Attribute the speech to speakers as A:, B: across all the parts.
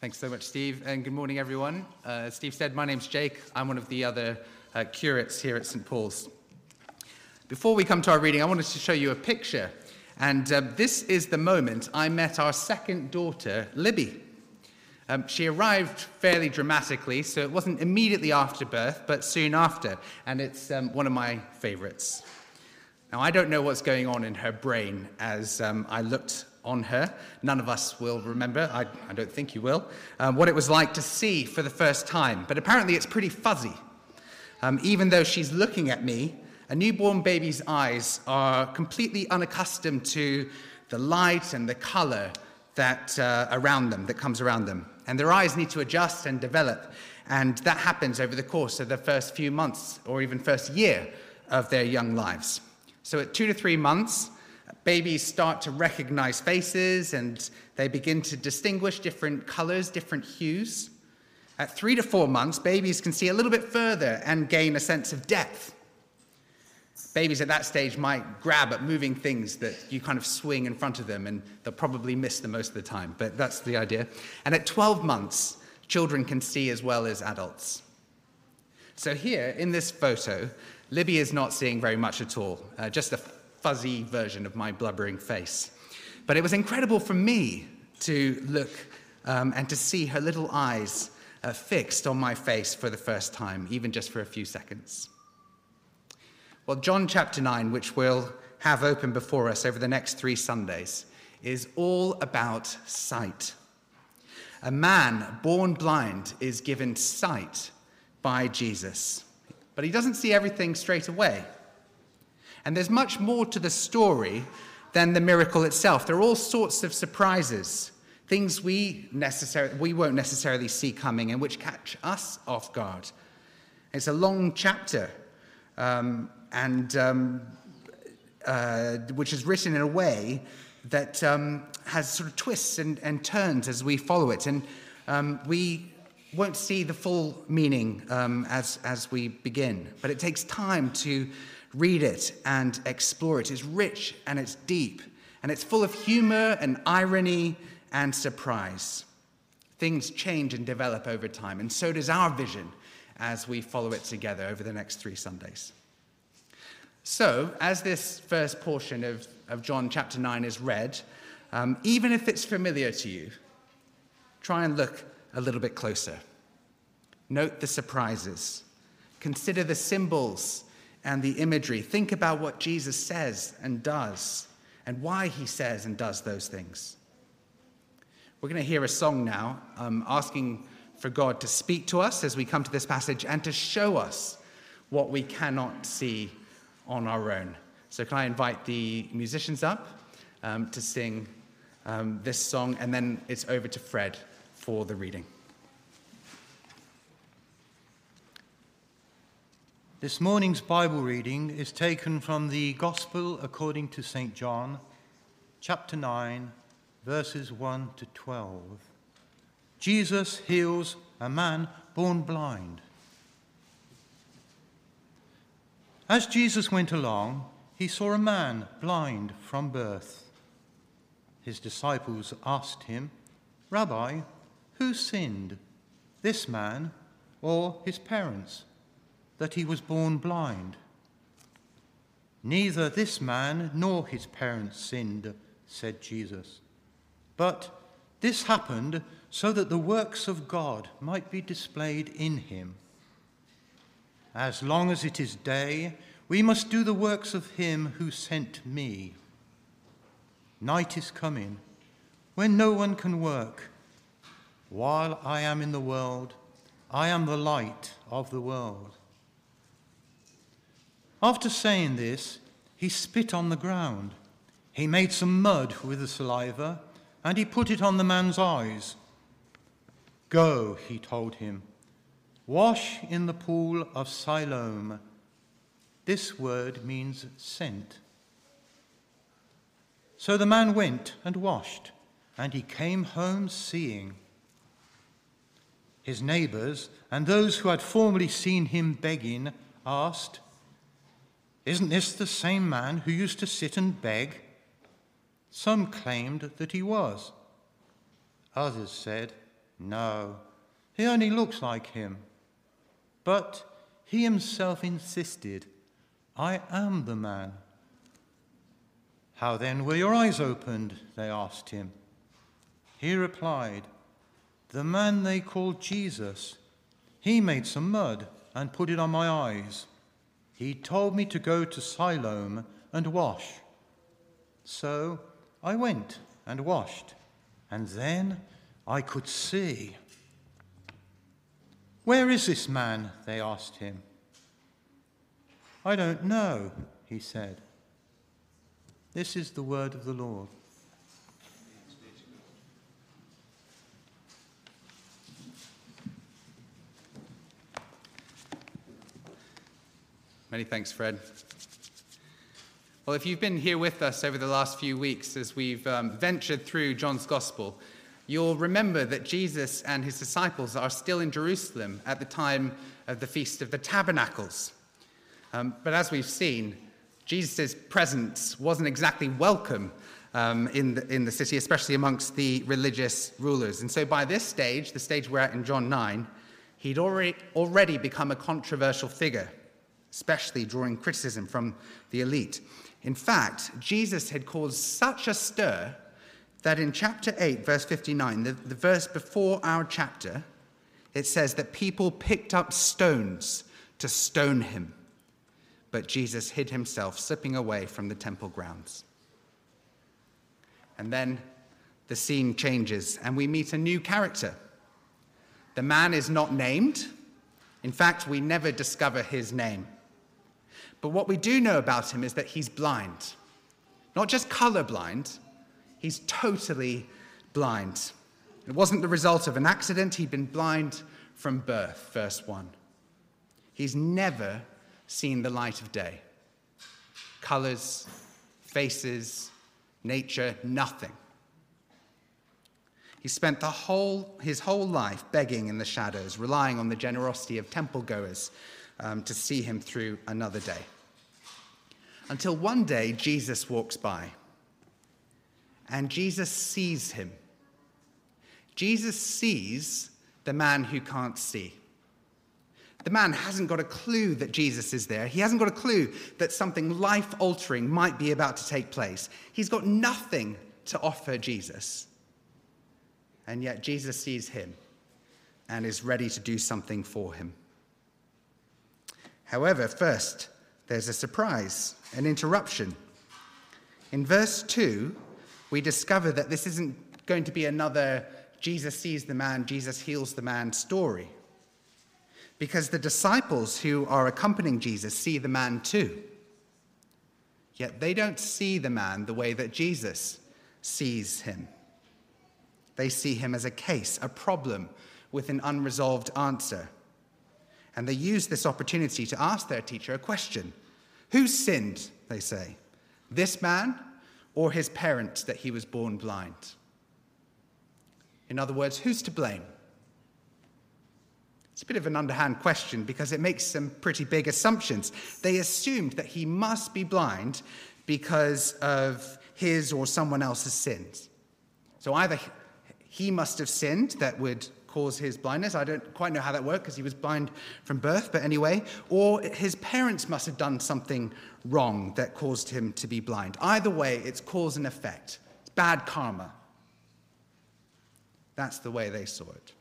A: Thanks so much, Steve, and good morning, everyone. Uh, as Steve said, my name's Jake. I'm one of the other uh, curates here at St. Paul's. Before we come to our reading, I wanted to show you a picture. And uh, this is the moment I met our second daughter, Libby. Um, she arrived fairly dramatically, so it wasn't immediately after birth, but soon after, and it's um, one of my favorites. Now, I don't know what's going on in her brain as um, I looked on her. None of us will remember, I, I don't think you will, um, what it was like to see for the first time. But apparently, it's pretty fuzzy. Um, even though she's looking at me, a newborn baby's eyes are completely unaccustomed to the light and the color that uh, around them, that comes around them. And their eyes need to adjust and develop. And that happens over the course of the first few months or even first year of their young lives. So at two to three months, babies start to recognize faces and they begin to distinguish different colors, different hues. At three to four months, babies can see a little bit further and gain a sense of depth. Babies at that stage might grab at moving things that you kind of swing in front of them and they'll probably miss them most of the time, but that's the idea. And at 12 months, children can see as well as adults. So here in this photo, Libby is not seeing very much at all, uh, just a fuzzy version of my blubbering face. But it was incredible for me to look um, and to see her little eyes uh, fixed on my face for the first time, even just for a few seconds. Well, John chapter 9, which we'll have open before us over the next three Sundays, is all about sight. A man born blind is given sight by Jesus, but he doesn't see everything straight away. And there's much more to the story than the miracle itself. There are all sorts of surprises, things we, we won't necessarily see coming and which catch us off guard. It's a long chapter, um, and um, uh, which is written in a way that um, has sort of twists and, and, turns as we follow it. And um, we won't see the full meaning um, as, as we begin, but it takes time to read it and explore it. It's rich and it's deep, and it's full of humor and irony and surprise. Things change and develop over time, and so does our vision as we follow it together over the next three Sundays. So, as this first portion of, of John chapter 9 is read, um, even if it's familiar to you, try and look a little bit closer. Note the surprises. Consider the symbols and the imagery. Think about what Jesus says and does and why he says and does those things. We're going to hear a song now um, asking for God to speak to us as we come to this passage and to show us what we cannot see on our own. So, can I invite the musicians up um, to sing um, this song, and then it's over to Fred for the reading.
B: This morning's Bible reading is taken from the Gospel according to St. John, chapter 9, verses 1 to 12. Jesus heals a man born blind. As Jesus went along, he saw a man blind from birth. His disciples asked him, Rabbi, who sinned, this man or his parents? That he was born blind. Neither this man nor his parents sinned, said Jesus. But this happened so that the works of God might be displayed in him. As long as it is day, we must do the works of him who sent me. Night is coming, when no one can work. While I am in the world, I am the light of the world. After saying this, he spit on the ground. He made some mud with the saliva, and he put it on the man's eyes. Go, he told him, wash in the pool of Siloam. This word means sent. So the man went and washed, and he came home seeing. His neighbors and those who had formerly seen him begging asked, isn't this the same man who used to sit and beg? Some claimed that he was. Others said, No, he only looks like him. But he himself insisted, I am the man. How then were your eyes opened? They asked him. He replied, The man they called Jesus, he made some mud and put it on my eyes. He told me to go to Siloam and wash. So I went and washed, and then I could see. Where is this man? They asked him. I don't know, he said. This is the word of the Lord.
A: Many thanks, Fred. Well, if you've been here with us over the last few weeks as we've um, ventured through John's Gospel, you'll remember that Jesus and his disciples are still in Jerusalem at the time of the Feast of the Tabernacles. Um, but as we've seen, Jesus' presence wasn't exactly welcome um, in, the, in the city, especially amongst the religious rulers. And so by this stage, the stage we're at in John 9, he'd already, already become a controversial figure especially drawing criticism from the elite. In fact, Jesus had caused such a stir that in chapter 8, verse 59, the, the verse before our chapter, it says that people picked up stones to stone him. But Jesus hid himself, slipping away from the temple grounds. And then the scene changes, and we meet a new character. The man is not named. In fact, we never discover his name. But what we do know about him is that he's blind. Not just colorblind, he's totally blind. It wasn't the result of an accident, he'd been blind from birth, verse 1. He's never seen the light of day. Colors, faces, nature, nothing. He spent the whole, his whole life begging in the shadows, relying on the generosity of temple goers um, to see him through another day. Until one day, Jesus walks by and Jesus sees him. Jesus sees the man who can't see. The man hasn't got a clue that Jesus is there. He hasn't got a clue that something life altering might be about to take place. He's got nothing to offer Jesus. And yet, Jesus sees him and is ready to do something for him. However, first, there's a surprise, an interruption. In verse 2, we discover that this isn't going to be another Jesus sees the man, Jesus heals the man story. Because the disciples who are accompanying Jesus see the man too. Yet they don't see the man the way that Jesus sees him. They see him as a case, a problem with an unresolved answer. And they use this opportunity to ask their teacher a question Who sinned, they say, this man or his parents that he was born blind? In other words, who's to blame? It's a bit of an underhand question because it makes some pretty big assumptions. They assumed that he must be blind because of his or someone else's sins. So either he must have sinned that would cause his blindness. I don't quite know how that worked because he was blind from birth, but anyway. Or his parents must have done something wrong that caused him to be blind. Either way, it's cause and effect. It's bad karma. That's the way they saw it.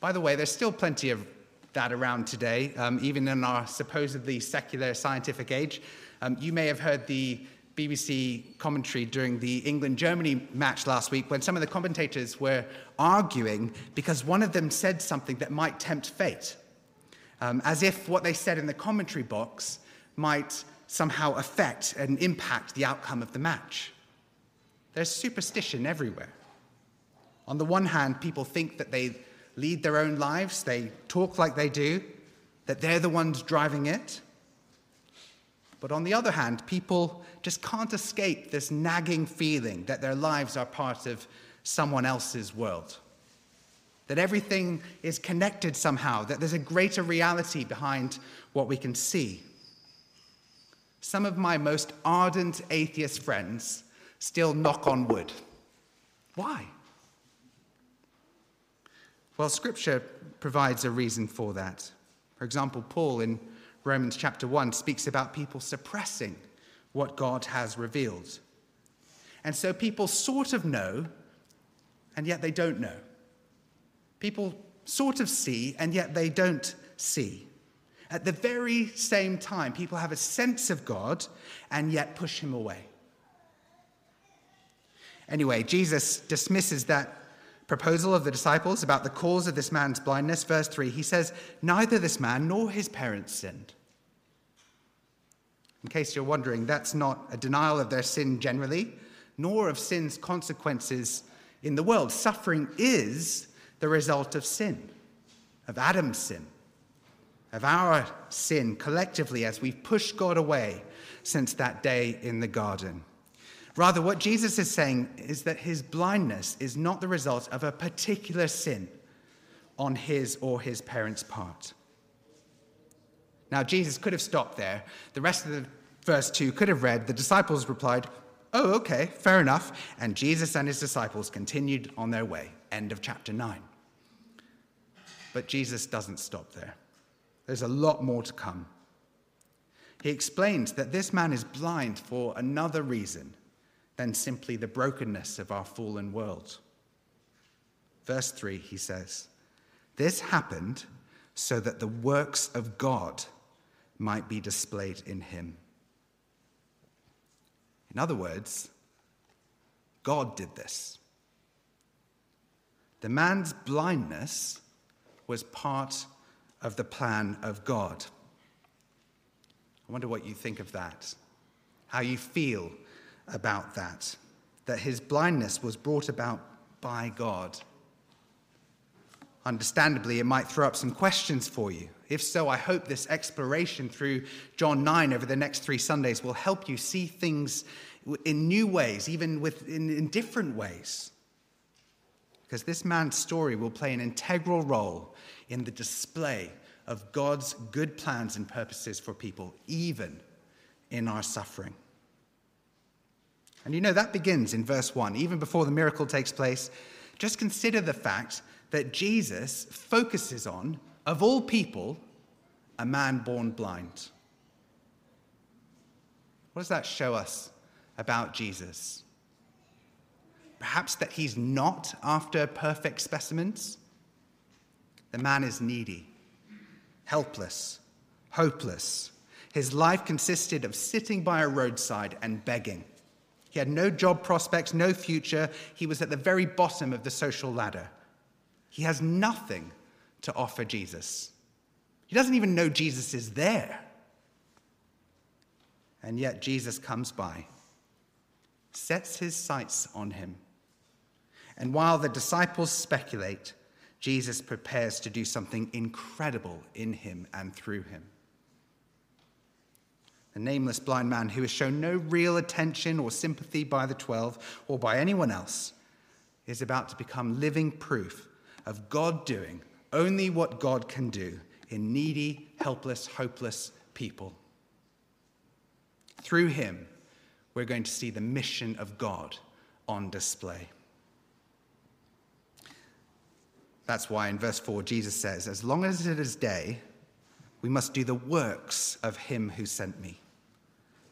A: By the way, there's still plenty of that around today, um, even in our supposedly secular scientific age. Um, you may have heard the BBC commentary during the England Germany match last week when some of the commentators were arguing because one of them said something that might tempt fate, um, as if what they said in the commentary box might somehow affect and impact the outcome of the match. There's superstition everywhere. On the one hand, people think that they lead their own lives, they talk like they do, that they're the ones driving it. But on the other hand, people just can't escape this nagging feeling that their lives are part of someone else's world. That everything is connected somehow, that there's a greater reality behind what we can see. Some of my most ardent atheist friends still knock on wood. Why? Well, Scripture provides a reason for that. For example, Paul in Romans chapter 1 speaks about people suppressing what God has revealed. And so people sort of know, and yet they don't know. People sort of see, and yet they don't see. At the very same time, people have a sense of God and yet push him away. Anyway, Jesus dismisses that proposal of the disciples about the cause of this man's blindness. Verse 3, he says, Neither this man nor his parents sinned. In case you're wondering, that's not a denial of their sin generally, nor of sin's consequences in the world. Suffering is the result of sin, of Adam's sin, of our sin collectively as we've pushed God away since that day in the garden. Rather, what Jesus is saying is that his blindness is not the result of a particular sin on his or his parents' part. Now, Jesus could have stopped there. The rest of the verse 2 could have read, The disciples replied, Oh, okay, fair enough. And Jesus and his disciples continued on their way. End of chapter 9. But Jesus doesn't stop there. There's a lot more to come. He explains that this man is blind for another reason than simply the brokenness of our fallen world. Verse 3, he says, This happened so that the works of God might be displayed in him. In other words, God did this. The man's blindness was part of the plan of God. I wonder what you think of that, how you feel about that, that his blindness was brought about by God. Understandably, it might throw up some questions for you. If so, I hope this exploration through John 9 over the next three Sundays will help you see things in new ways, even with, in, in different ways. Because this man's story will play an integral role in the display of God's good plans and purposes for people, even in our suffering. And you know, that begins in verse 1, even before the miracle takes place. Just consider the fact that Jesus focuses on, of all people, a man born blind. What does that show us about Jesus? Perhaps that he's not after perfect specimens. The man is needy, helpless, hopeless. His life consisted of sitting by a roadside and begging. He had no job prospects, no future. He was at the very bottom of the social ladder. He has nothing to offer Jesus. He doesn't even know Jesus is there. And yet Jesus comes by, sets his sights on him. And while the disciples speculate, Jesus prepares to do something incredible in him and through him. The nameless blind man who has shown no real attention or sympathy by the twelve or by anyone else is about to become living proof of God doing only what God can do in needy, helpless, hopeless people. Through him, we're going to see the mission of God on display. That's why in verse 4, Jesus says, As long as it is day, we must do the works of him who sent me.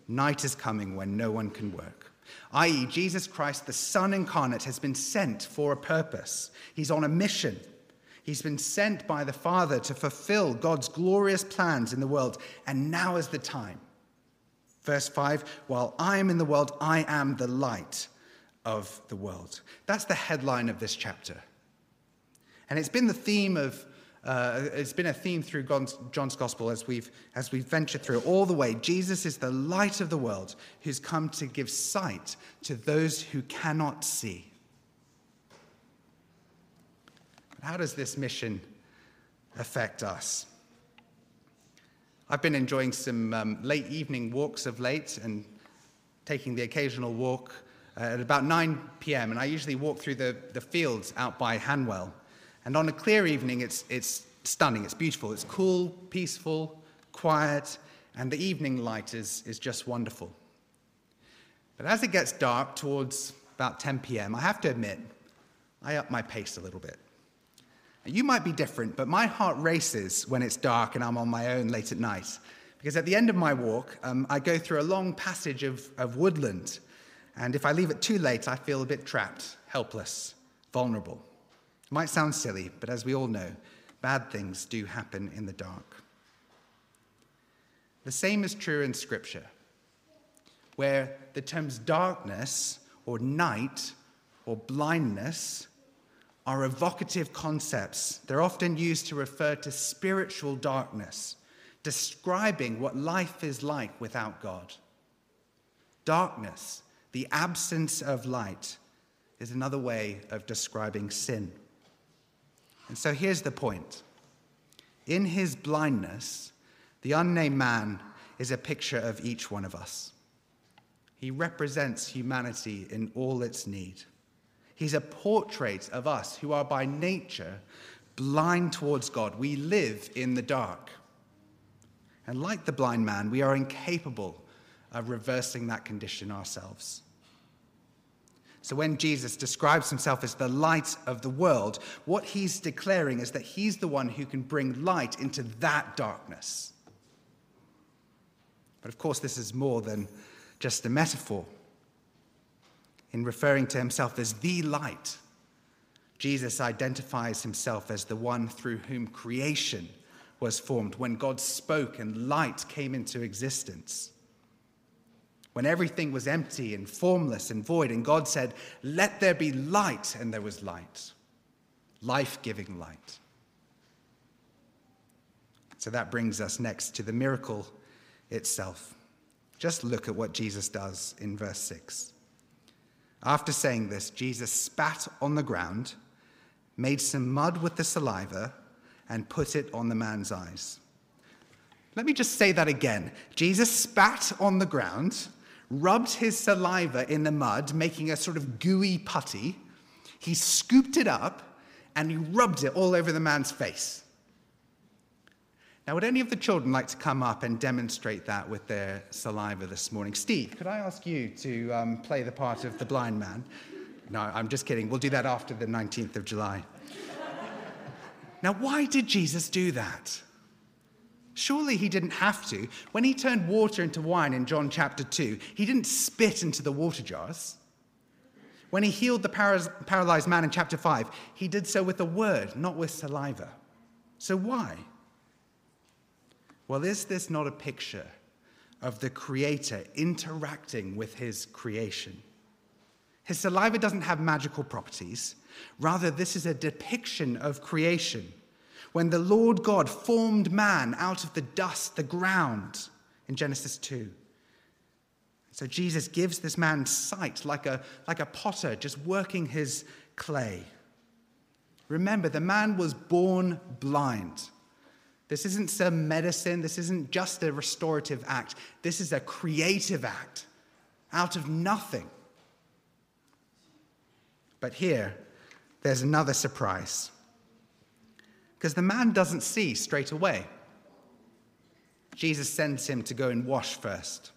A: Night is coming when no one can work. I.e., Jesus Christ, the Son incarnate, has been sent for a purpose. He's on a mission. He's been sent by the Father to fulfill God's glorious plans in the world, and now is the time. Verse 5 While I am in the world, I am the light of the world. That's the headline of this chapter. And it's been the theme of uh, it's been a theme through John's, John's gospel as we've, as we've ventured through all the way. Jesus is the light of the world who's come to give sight to those who cannot see. But how does this mission affect us? I've been enjoying some um, late evening walks of late and taking the occasional walk uh, at about 9 p.m. And I usually walk through the, the fields out by Hanwell. And on a clear evening, it's, it's stunning, it's beautiful, it's cool, peaceful, quiet, and the evening light is, is just wonderful. But as it gets dark towards about 10 p.m., I have to admit, I up my pace a little bit. You might be different, but my heart races when it's dark and I'm on my own late at night. Because at the end of my walk, um, I go through a long passage of, of woodland. And if I leave it too late, I feel a bit trapped, helpless, vulnerable. It might sound silly, but as we all know, bad things do happen in the dark. The same is true in Scripture, where the terms darkness or night or blindness are evocative concepts. They're often used to refer to spiritual darkness, describing what life is like without God. Darkness, the absence of light, is another way of describing sin. And so here's the point in his blindness, the unnamed man is a picture of each one of us. He represents humanity in all its need. He's a portrait of us who are by nature blind towards God. We live in the dark. And like the blind man, we are incapable of reversing that condition ourselves. So when Jesus describes himself as the light of the world, what he's declaring is that he's the one who can bring light into that darkness. But of course, this is more than just a metaphor in referring to himself as the light, Jesus identifies himself as the one through whom creation was formed when God spoke and light came into existence. When everything was empty and formless and void, and God said, Let there be light, and there was light, life giving light. So that brings us next to the miracle itself. Just look at what Jesus does in verse 6. After saying this, Jesus spat on the ground, made some mud with the saliva, and put it on the man's eyes. Let me just say that again. Jesus spat on the ground, rubbed his saliva in the mud, making a sort of gooey putty. He scooped it up and he rubbed it all over the man's face. Now, would any of the children like to come up and demonstrate that with their saliva this morning? Steve, could I ask you to um, play the part of the blind man? No, I'm just kidding. We'll do that after the 19th of July. now, why did Jesus do that? Surely he didn't have to. When he turned water into wine in John chapter 2, he didn't spit into the water jars. When he healed the paralyzed man in chapter 5, he did so with a word, not with saliva. So why? Well, is this not a picture of the Creator interacting with His creation? His saliva doesn't have magical properties. Rather, this is a depiction of creation. When the Lord God formed man out of the dust, the ground, in Genesis 2. So Jesus gives this man sight like a, like a potter just working his clay. Remember, the man was born blind. This isn't some medicine. This isn't just a restorative act. This is a creative act out of nothing. But here, there's another surprise. Because the man doesn't see straight away. Jesus sends him to go and wash first,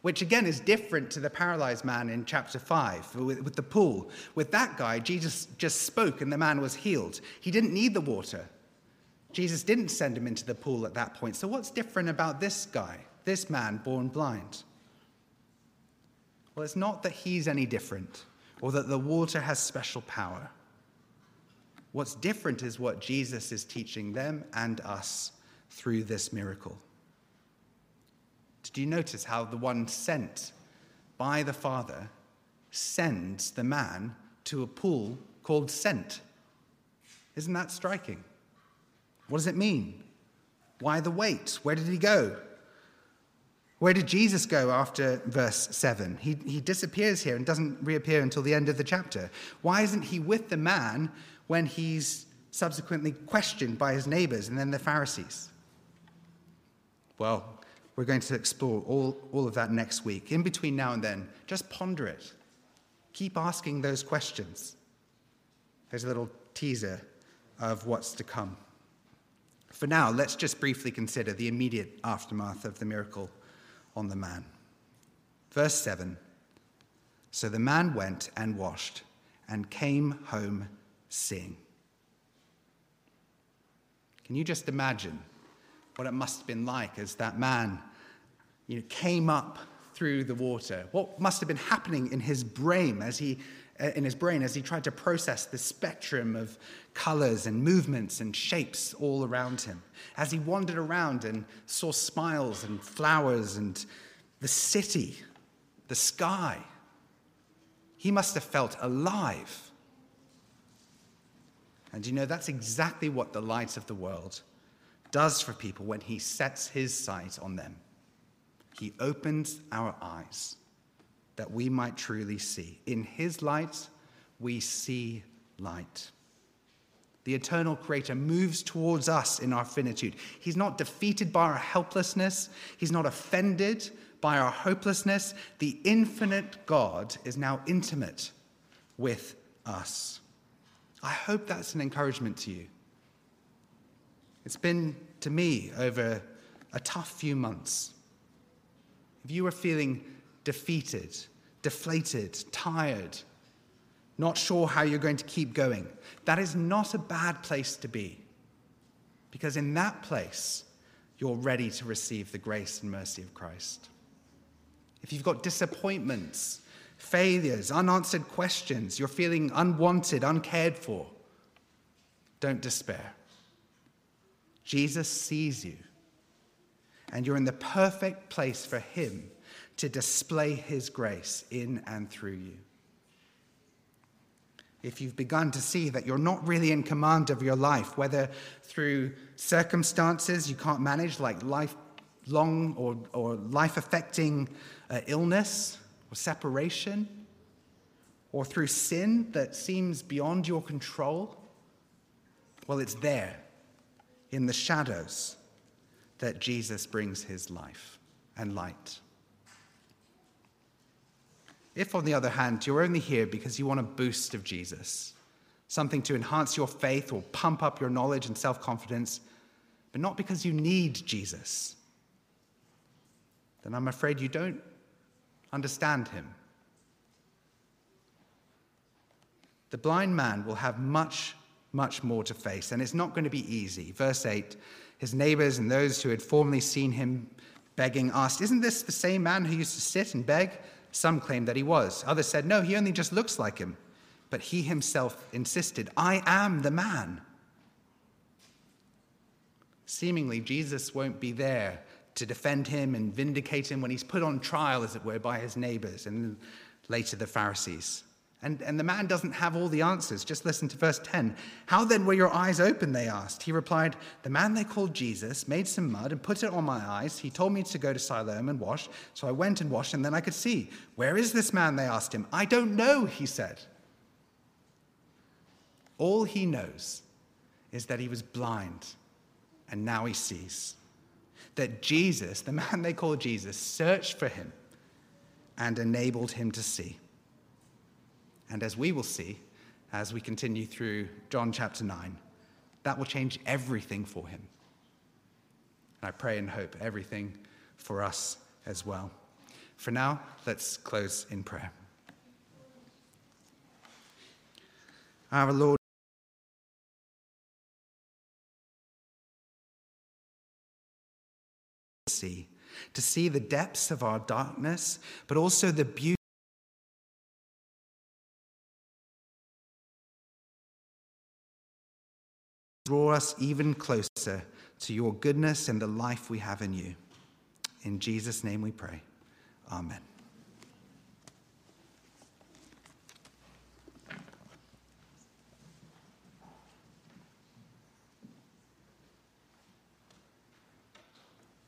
A: which again is different to the paralyzed man in chapter 5 with, with the pool. With that guy, Jesus just spoke and the man was healed. He didn't need the water. Jesus didn't send him into the pool at that point. So, what's different about this guy, this man born blind? Well, it's not that he's any different or that the water has special power. What's different is what Jesus is teaching them and us through this miracle. Did you notice how the one sent by the Father sends the man to a pool called Sent? Isn't that striking? What does it mean? Why the wait? Where did he go? Where did Jesus go after verse 7? He, he disappears here and doesn't reappear until the end of the chapter. Why isn't he with the man when he's subsequently questioned by his neighbors and then the Pharisees? Well, we're going to explore all, all of that next week. In between now and then, just ponder it. Keep asking those questions. There's a little teaser of what's to come. For now, let's just briefly consider the immediate aftermath of the miracle on the man. Verse 7 So the man went and washed and came home seeing. Can you just imagine what it must have been like as that man you know, came up through the water? What must have been happening in his brain as he uh, in his brain as he tried to process the spectrum of colors and movements and shapes all around him. As he wandered around and saw smiles and flowers and the city, the sky, he must have felt alive. And you know, that's exactly what the light of the world does for people when he sets his sight on them. He opens our eyes that we might truly see. In his light, we see light. The eternal creator moves towards us in our finitude. He's not defeated by our helplessness, he's not offended by our hopelessness. The infinite God is now intimate with us. I hope that's an encouragement to you. It's been to me over a tough few months. If you are feeling defeated, deflated, tired, not sure how you're going to keep going. That is not a bad place to be. Because in that place, you're ready to receive the grace and mercy of Christ. If you've got disappointments, failures, unanswered questions, you're feeling unwanted, uncared for, don't despair. Jesus sees you, and you're in the perfect place for Him to display His grace in and through you. If you've begun to see that you're not really in command of your life, whether through circumstances you can't manage, like lifelong or, or life affecting uh, illness or separation, or through sin that seems beyond your control, well, it's there in the shadows that Jesus brings his life and light. If, on the other hand, you're only here because you want a boost of Jesus, something to enhance your faith or pump up your knowledge and self confidence, but not because you need Jesus, then I'm afraid you don't understand him. The blind man will have much, much more to face, and it's not going to be easy. Verse 8 His neighbors and those who had formerly seen him begging asked, Isn't this the same man who used to sit and beg? Some claimed that he was. Others said, no, he only just looks like him. But he himself insisted, I am the man. Seemingly, Jesus won't be there to defend him and vindicate him when he's put on trial, as it were, by his neighbors and later the Pharisees. And, and the man doesn't have all the answers. Just listen to verse 10. How then were your eyes open? They asked. He replied, The man they called Jesus made some mud and put it on my eyes. He told me to go to Siloam and wash. So I went and washed, and then I could see. Where is this man? They asked him. I don't know, he said. All he knows is that he was blind, and now he sees. That Jesus, the man they call Jesus, searched for him and enabled him to see. And as we will see as we continue through John chapter 9, that will change everything for him. And I pray and hope everything for us as well. For now, let's close in prayer. Our Lord, see, to see the depths of our darkness, but also the beauty. draw us even closer to your goodness and the life we have in you. In Jesus' name we pray. Amen.